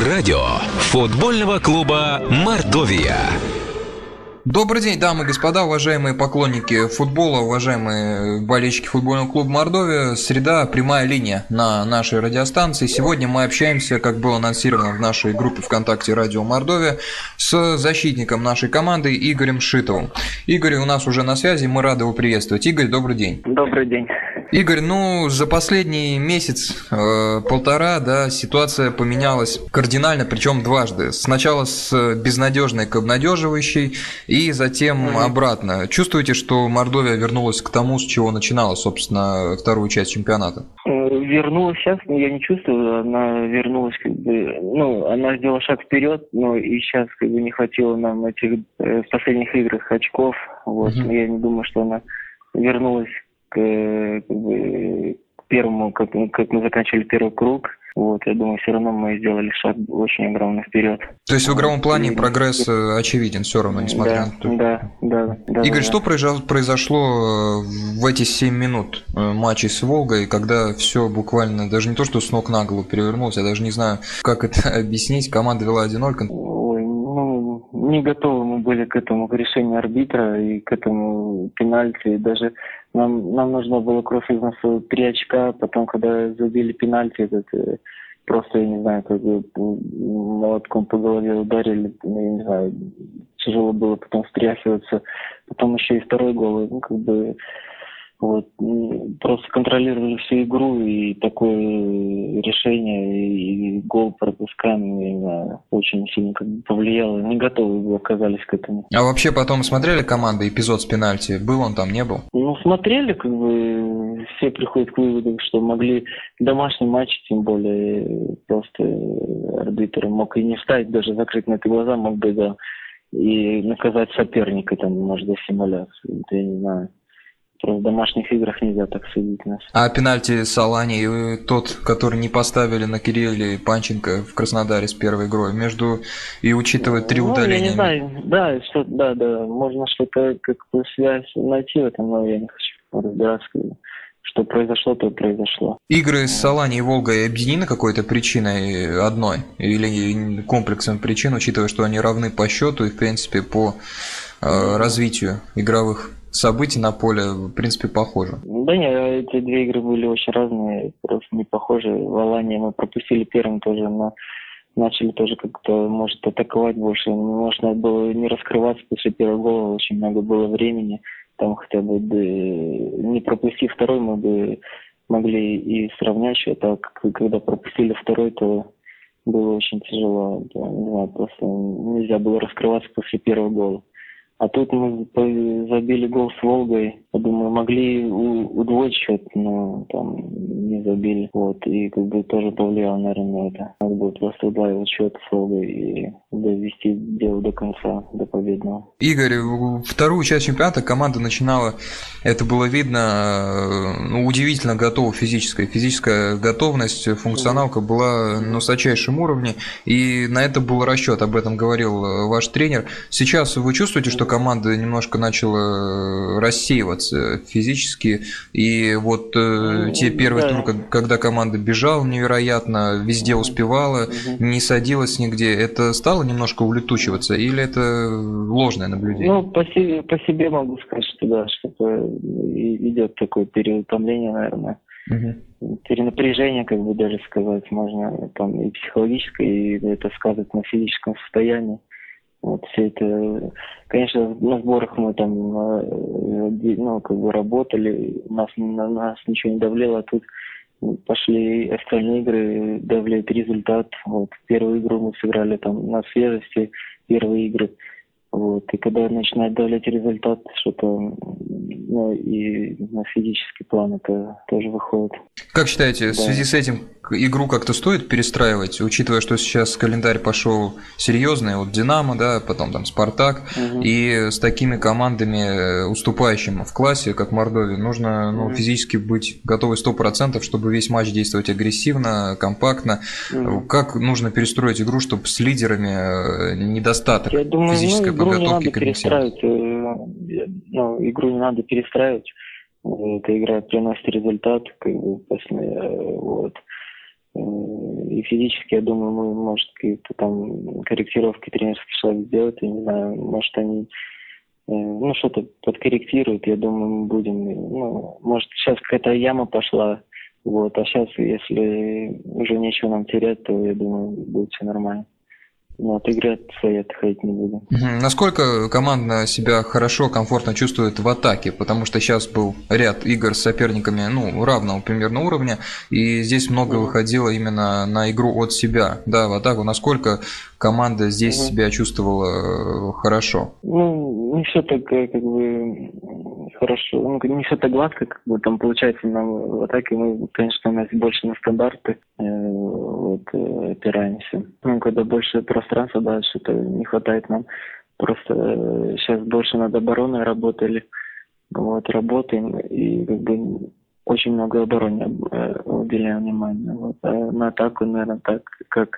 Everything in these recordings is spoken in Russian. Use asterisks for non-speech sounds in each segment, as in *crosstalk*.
Радио футбольного клуба «Мордовия». Добрый день, дамы и господа, уважаемые поклонники футбола, уважаемые болельщики футбольного клуба Мордовия. Среда, прямая линия на нашей радиостанции. Сегодня мы общаемся, как было анонсировано в нашей группе ВКонтакте «Радио Мордовия», с защитником нашей команды Игорем Шитовым. Игорь у нас уже на связи, мы рады его приветствовать. Игорь, добрый день. Добрый день. Игорь, ну, за последний месяц, э, полтора, да, ситуация поменялась кардинально, причем дважды. Сначала с безнадежной к обнадеживающей, и затем mm-hmm. обратно. Чувствуете, что Мордовия вернулась к тому, с чего начинала, собственно, вторую часть чемпионата? Э, вернулась сейчас, я не чувствую, она вернулась как бы, ну, она сделала шаг вперед, но и сейчас как бы не хватило нам этих э, в последних играх очков, вот, mm-hmm. я не думаю, что она вернулась к, как бы, к первому, как, как мы заканчивали первый круг, вот, я думаю, все равно мы сделали шаг очень огромный вперед. То есть в игровом плане и... прогресс э, очевиден все равно, несмотря да, на то. Да, да, да. Игорь, да, что да. произошло э, в эти 7 минут э, матча с Волгой, когда все буквально, даже не то, что с ног на голову перевернулось, я даже не знаю, как это *laughs* объяснить, команда вела 1-0. Ой, ну, не готовы мы были к этому, к решению арбитра и к этому пенальти. Даже нам, нам нужно было кровь из носа три очка, потом, когда забили пенальти, этот, э, просто, я не знаю, как бы молотком по голове ударили, я не знаю, тяжело было потом встряхиваться. Потом еще и второй гол, ну, как бы вот, просто контролировали всю игру, и такое решение, и гол пропускаем, не знаю, очень сильно как бы повлияло. Не готовы оказались к этому. А вообще потом смотрели команды эпизод с пенальти? Был он там, не был? Ну, смотрели, как бы все приходят к выводу, что могли домашний матч, тем более просто арбитр мог и не встать, даже закрыть на это глаза, мог бы, да, и наказать соперника, там, может, за симуляцию, это я не знаю. Просто в домашних играх нельзя так судить нас. А пенальти Салани и тот, который не поставили на Кирилле Панченко в Краснодаре с первой игрой, между и учитывая три ну, удаления. Я не знаю, да, что, да, да, можно что-то как бы связь найти в этом, но я не хочу разбираться. Что произошло, то произошло. Игры с Салани и Волгой объединены какой-то причиной одной или комплексом причин, учитывая, что они равны по счету и, в принципе, по э, развитию игровых событий на поле, в принципе, похожи. Да нет, эти две игры были очень разные, просто не похожи. В Алании мы пропустили первым тоже, но начали тоже как-то, может, атаковать больше. Может, было не раскрываться после первого гола, очень много было времени. Там хотя бы не пропустив второй, мы бы могли и сравнять счет, а когда пропустили второй, то было очень тяжело. Да, не знаю, просто нельзя было раскрываться после первого гола. А тут мы забили гол с Волгой. Я думаю, могли удвоить счет, но там не забили. Вот. И как бы тоже повлияло, наверное, на это. Надо было просто удваивать счет с и довести дело до конца, до победного. Игорь, вторую часть чемпионата команда начинала, это было видно, ну, удивительно готова физическая. Физическая готовность, функционалка была на высочайшем уровне. И на это был расчет, об этом говорил ваш тренер. Сейчас вы чувствуете, что команда немножко начала э, рассеиваться физически. И вот э, те первые да. туры, когда команда бежала невероятно, везде успевала, не садилась нигде, это стало немножко улетучиваться или это ложное наблюдение? Ну, по себе, по себе могу сказать, что да, что идет такое переутомление, наверное. Угу. Перенапряжение, как бы даже сказать, можно там и психологическое, и это сказывается на физическом состоянии. Вот все это, конечно, на сборах мы там, э, ну, как бы работали, нас, на нас ничего не давлело, а тут пошли остальные игры, давляет результат. Вот первую игру мы сыграли там на свежести, первые игры. Вот. И когда начинает давлять результат, что-то ну, и на физический план это тоже выходит. Как считаете, в связи с этим игру как-то стоит перестраивать, учитывая, что сейчас календарь пошел серьезный, вот Динамо, да, потом там Спартак, угу. и с такими командами, э, уступающими в классе, как Мордовия, нужно ну, угу. физически быть готовы 100%, чтобы весь матч действовать агрессивно, компактно. Угу. Как нужно перестроить игру, чтобы с лидерами э, недостаток Я думаю, физической ну, игру не надо перестраивать, э, ну, игру не надо перестраивать. Эта игра приносит результат, как бы после, вот. и физически, я думаю, мы, может, какие-то там корректировки тренерский шаг сделать, я не знаю, может, они ну, что-то подкорректируют, я думаю, мы будем, ну, может, сейчас какая-то яма пошла, вот, а сейчас, если уже нечего нам терять, то, я думаю, будет все нормально. Но от игры своей отходить не буду. Насколько команда себя хорошо, комфортно чувствует в атаке? Потому что сейчас был ряд игр с соперниками ну, равного примерно уровня, и здесь много выходило именно на игру от себя, да, в атаку. Насколько команда здесь угу. себя чувствовала э, хорошо? Ну, не все так э, как бы хорошо, ну, не все так гладко, как бы там получается нам в атаке. Мы, конечно, у нас больше на стандарты э, вот, э. Ну, когда больше пространства дальше, то не хватает нам. Просто э, сейчас больше над обороной работали. Вот, работаем и как бы очень много обороне э, уделяем внимания. Вот. А на атаку, наверное, так, как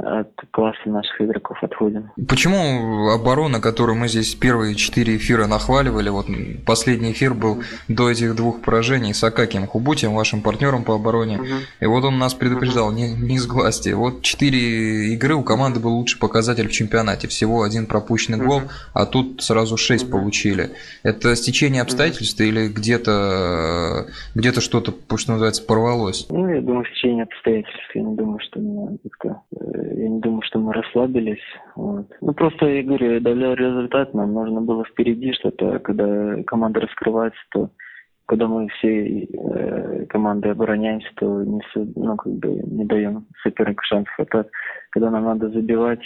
от класса наших игроков отходим. Почему оборона, которую мы здесь первые четыре эфира нахваливали, вот последний эфир был до этих двух поражений с Акакием Хубутием, вашим партнером по обороне, угу. и вот он нас предупреждал, не, не сглазьте, вот четыре игры у команды был лучший показатель в чемпионате, всего один пропущенный гол, угу. а тут сразу шесть угу. получили. Это стечение обстоятельств угу. или где-то где-то что-то, что называется, порвалось? Ну, я думаю, стечение обстоятельств, я не думаю, что как-то я не думаю, что мы расслабились. Вот. Ну, просто, я говорю, для результат нам нужно было впереди что-то, когда команда раскрывается, то когда мы все э, команды обороняемся, то не, ну, как бы не даем сопернику шансов. Это когда нам надо забивать,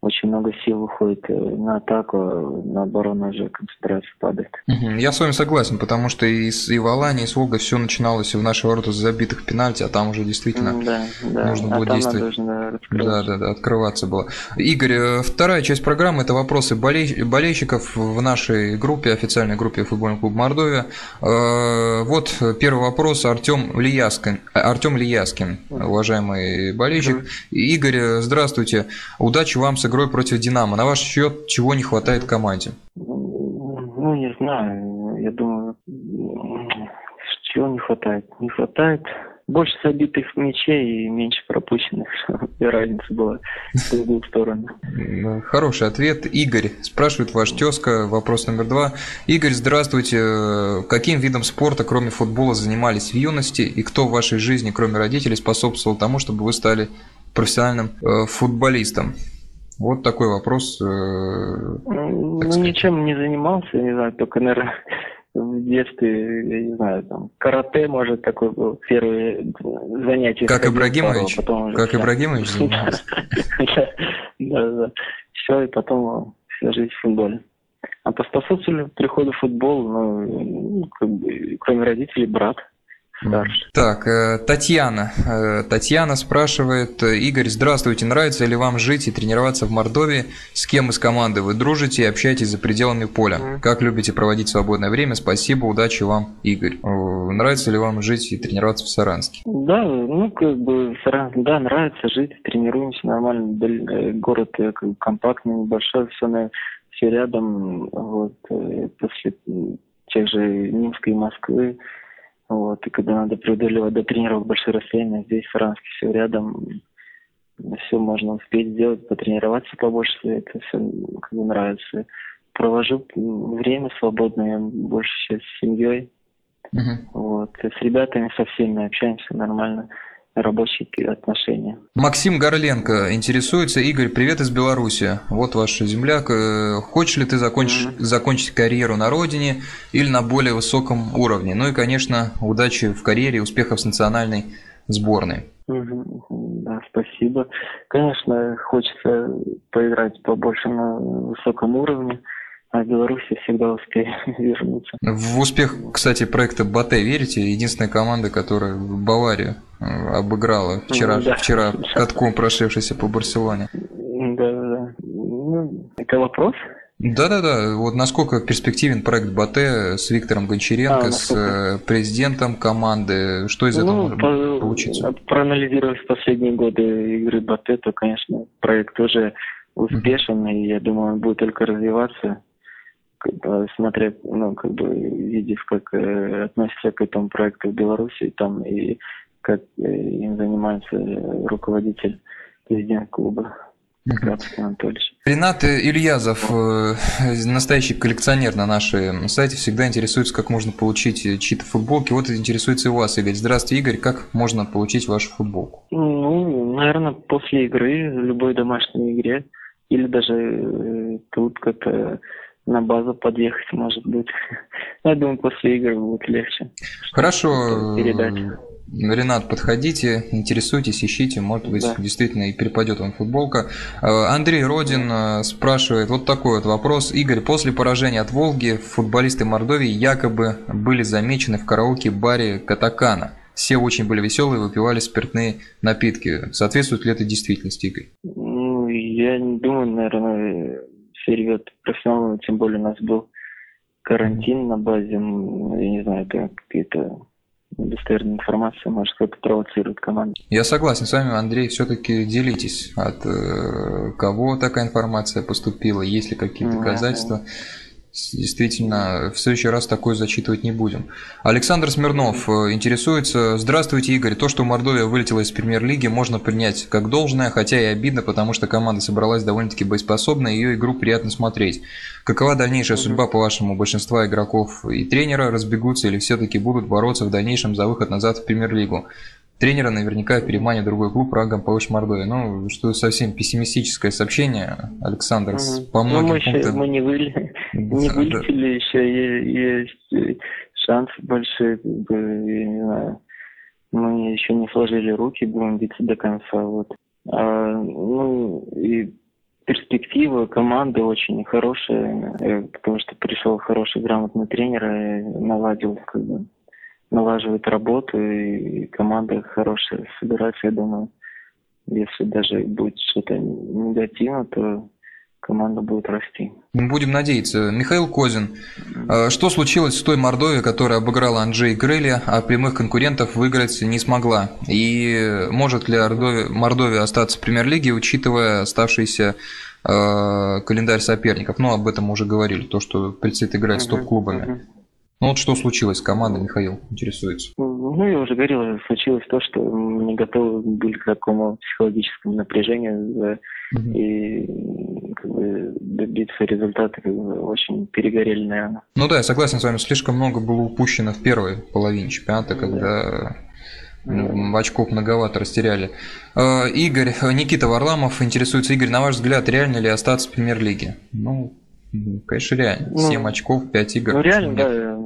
очень много сил уходит э, на атаку, на оборону уже концентрация падает. Я с вами согласен, потому что и, с, и в Алане, и с Волгой все начиналось в наши ворота с забитых пенальти, а там уже действительно да, да. нужно а было действовать. да, да, да, открываться было. Игорь, э, вторая часть программы это вопросы болей... болельщиков в нашей группе, официальной группе футбольного клуба Мордовия. Э, вот первый вопрос Артем Лияскин. Артем Лияскин, уважаемый болельщик. Игорь, здравствуйте. Удачи вам с игрой против Динамо. На ваш счет чего не хватает команде? Ну, не знаю. Я думаю, чего не хватает? Не хватает больше забитых мячей и меньше пропущенных, *laughs* и разница была в другую сторону. Хороший ответ. Игорь спрашивает ваш тезка. Вопрос номер два. Игорь, здравствуйте. Каким видом спорта, кроме футбола, занимались в юности? И кто в вашей жизни, кроме родителей, способствовал тому, чтобы вы стали профессиональным э, футболистом? Вот такой вопрос. Э, ну, ничем не занимался, не знаю, только, наверное, *laughs* в детстве, я не знаю, там, карате, может, такой был первый занятие. Как Ибрагимович? Потом как все. Ибрагимович *laughs* занимался? Да, да. Все, и потом вся жизнь в футболе. А поспособствовали приходу в футбол, ну, как бы, кроме родителей, брат старше. Так, э, Татьяна. Э, Татьяна спрашивает, Игорь, здравствуйте, нравится ли вам жить и тренироваться в Мордовии? С кем из команды вы дружите и общаетесь за пределами поля? Mm. Как любите проводить свободное время? Спасибо, удачи вам, Игорь. Э, нравится ли вам жить и тренироваться в Саранске? Да, ну, как бы, Саранск, да, нравится жить, тренируемся нормально. Город компактный, небольшой, все, на, все рядом. Вот, после тех же Минска и Москвы вот, и когда надо преодолевать до тренировок большие расстояния, здесь в Саранске все рядом, все можно успеть сделать, потренироваться побольше, это все как бы нравится. Провожу время свободное больше сейчас с семьей. Uh-huh. Вот, с ребятами со всеми общаемся нормально рабочие отношения. Максим Горленко интересуется. Игорь, привет из Беларуси. Вот ваш земляк. Э, хочешь ли ты закончить, mm-hmm. закончить карьеру на родине или на более высоком уровне? Ну и, конечно, удачи в карьере, успехов с национальной сборной. Да, спасибо. Конечно, хочется поиграть побольше на высоком уровне а Беларуси всегда успеет *laughs* вернуться. В успех, кстати, проекта Батэ верите? Единственная команда, которая Баварию э, обыграла вчера, да. вчера *laughs* катком прошедшийся по Барселоне. Да, да. Ну, это вопрос? Да-да-да, вот насколько перспективен проект Батэ с Виктором Гончаренко, а, с э, президентом команды, что из этого ну, может по, получиться? Проанализировав последние годы игры Батэ, то, конечно, проект тоже успешен, mm-hmm. и я думаю, он будет только развиваться смотря, ну, как бы, видев, как э, относятся к этому проекту в Беларуси, там и как им занимается руководитель, президент клуба. Ренат Ильязов, э, настоящий коллекционер на нашем сайте, всегда интересуется, как можно получить чьи-то футболки. Вот интересуется и вас, Игорь. Здравствуйте, Игорь. Как можно получить вашу футболку? Ну, наверное, после игры, в любой домашней игре. Или даже э, тут как-то на базу подъехать, может быть. *laughs* Я думаю, после игр будет легче. Хорошо. Передать. Ренат, подходите, интересуйтесь, ищите, может быть, да. действительно и перепадет вам футболка. Э, Андрей Родин э, спрашивает вот такой вот вопрос. Игорь, после поражения от Волги футболисты Мордовии якобы были замечены в караоке-баре Катакана. Все очень были веселые, выпивали спиртные напитки. Соответствует ли это действительности, Игорь? Ну, я не думаю, наверное, все ребята профессионалы, тем более у нас был карантин на базе, я не знаю, это какие-то достоверная информация, может, кто-то провоцирует команду. Я согласен с вами, Андрей, все-таки делитесь, от э, кого такая информация поступила, есть ли какие-то доказательства. Mm-hmm действительно, в следующий раз такое зачитывать не будем. Александр Смирнов э, интересуется. Здравствуйте, Игорь. То, что Мордовия вылетела из премьер-лиги, можно принять как должное, хотя и обидно, потому что команда собралась довольно-таки боеспособна, и ее игру приятно смотреть. Какова дальнейшая судьба, по-вашему, большинства игроков и тренера? Разбегутся или все-таки будут бороться в дальнейшем за выход назад в премьер-лигу? тренера наверняка переманит другой клуб рангом повыше Мордовии. Ну, что совсем пессимистическое сообщение, Александр, угу. по многим ну, мы пунктам... Еще, мы не, выли... не вылетели, еще есть шансы большие, я не знаю. Мы еще не сложили руки, будем биться до конца. Вот. А, ну, и перспектива команды очень хорошая, э, потому что пришел хороший, грамотный тренер и наладил как бы, налаживает работу, и команда хорошая собирается, я думаю. Если даже будет что-то негативно, то команда будет расти. Будем надеяться. Михаил Козин, mm-hmm. что случилось с той Мордовией, которая обыграла Анджей Грейли, а прямых конкурентов выиграть не смогла? И может ли Мордовия остаться в премьер-лиге, учитывая оставшийся э, календарь соперников? Ну, об этом мы уже говорили, то, что предстоит играть с топ-клубами. Mm-hmm. Ну вот что случилось с командой, Михаил, интересуется? Ну, я уже говорил, случилось то, что мы не готовы были к такому психологическому напряжению да, угу. и как бы, добиться результата как бы, очень перегорели, наверное. Ну да, я согласен с вами, слишком много было упущено в первой половине чемпионата, когда да. очков многовато растеряли. Э, Игорь, Никита Варламов интересуется, Игорь, на ваш взгляд, реально ли остаться в премьер-лиге? Ну, Конечно, реально. Ну, 7 очков, 5 игр. Ну, реально, да,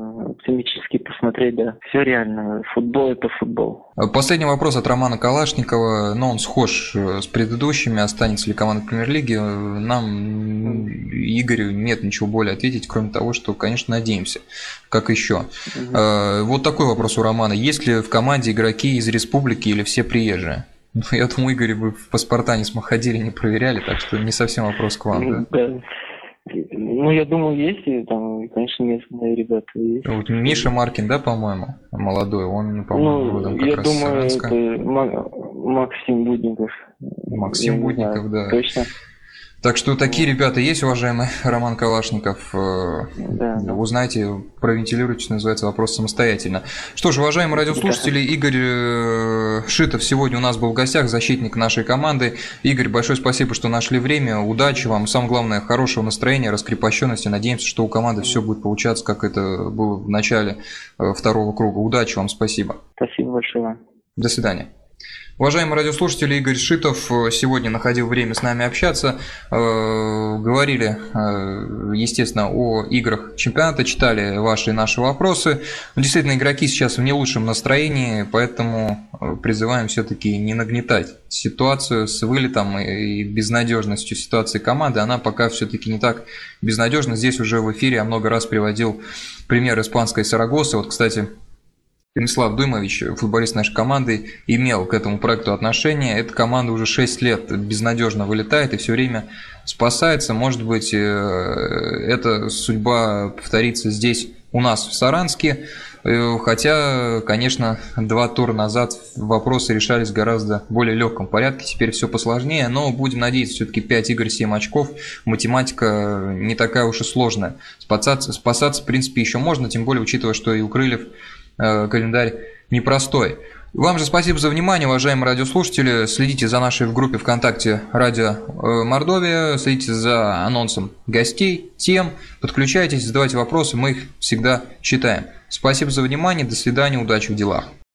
оптимистически посмотреть, да. Все реально. Футбол – это футбол. А последний вопрос от Романа Калашникова. Но он схож э, с предыдущими. Останется ли команда премьер-лиги? Нам, Игорю, нет ничего более ответить, кроме того, что, конечно, надеемся. Как еще? Угу. Вот такой вопрос у Романа. Есть ли в команде игроки из республики или все приезжие? *laughs* Ну, я думаю, Игорь, вы в паспорта не ходили, не проверяли, так что не совсем вопрос к вам, да? Да. Ну, я думаю, есть, и там, конечно, местные ребята есть. Вот Миша Маркин, да, по-моему, молодой, он, по-моему, ну, родом как я раз думаю, это Максим Будников. Максим Будников, да. Точно. Так что такие ребята есть, уважаемый Роман Калашников. Э, да, да. Узнайте, провентилируйте, что называется, вопрос самостоятельно. Что ж, уважаемые радиослушатели, Игорь э, Шитов сегодня у нас был в гостях, защитник нашей команды. Игорь, большое спасибо, что нашли время. Удачи вам, самое главное, хорошего настроения, раскрепощенности. Надеемся, что у команды все будет получаться, как это было в начале э, второго круга. Удачи вам, спасибо. Спасибо большое. До свидания. Уважаемые радиослушатели, Игорь Шитов э, сегодня находил время с нами общаться. Э, говорили, э, естественно, о играх чемпионата, читали ваши и наши вопросы. Действительно, игроки сейчас в не лучшем настроении, поэтому призываем все-таки не нагнетать ситуацию с вылетом и безнадежностью ситуации команды. Она пока все-таки не так безнадежна. Здесь уже в эфире я много раз приводил пример испанской Сарагосы. Вот, кстати, Станислав Дымович, футболист нашей команды, имел к этому проекту отношение. Эта команда уже 6 лет безнадежно вылетает и все время спасается. Может быть, э, эта судьба повторится здесь у нас в Саранске. Э, хотя, конечно, два тура назад вопросы решались в гораздо более легком порядке. Теперь все посложнее, но будем надеяться, все-таки 5 игр, 7 очков. Математика не такая уж и сложная. Спасаться, спасаться в принципе, еще можно, тем более учитывая, что и у Крыльев Э, календарь непростой. Вам же спасибо за внимание, уважаемые радиослушатели. Следите за нашей в группе ВКонтакте Радио э, Мордовия, следите за анонсом гостей, тем, подключайтесь, задавайте вопросы, мы их всегда читаем. Спасибо за внимание, до свидания, удачи в делах.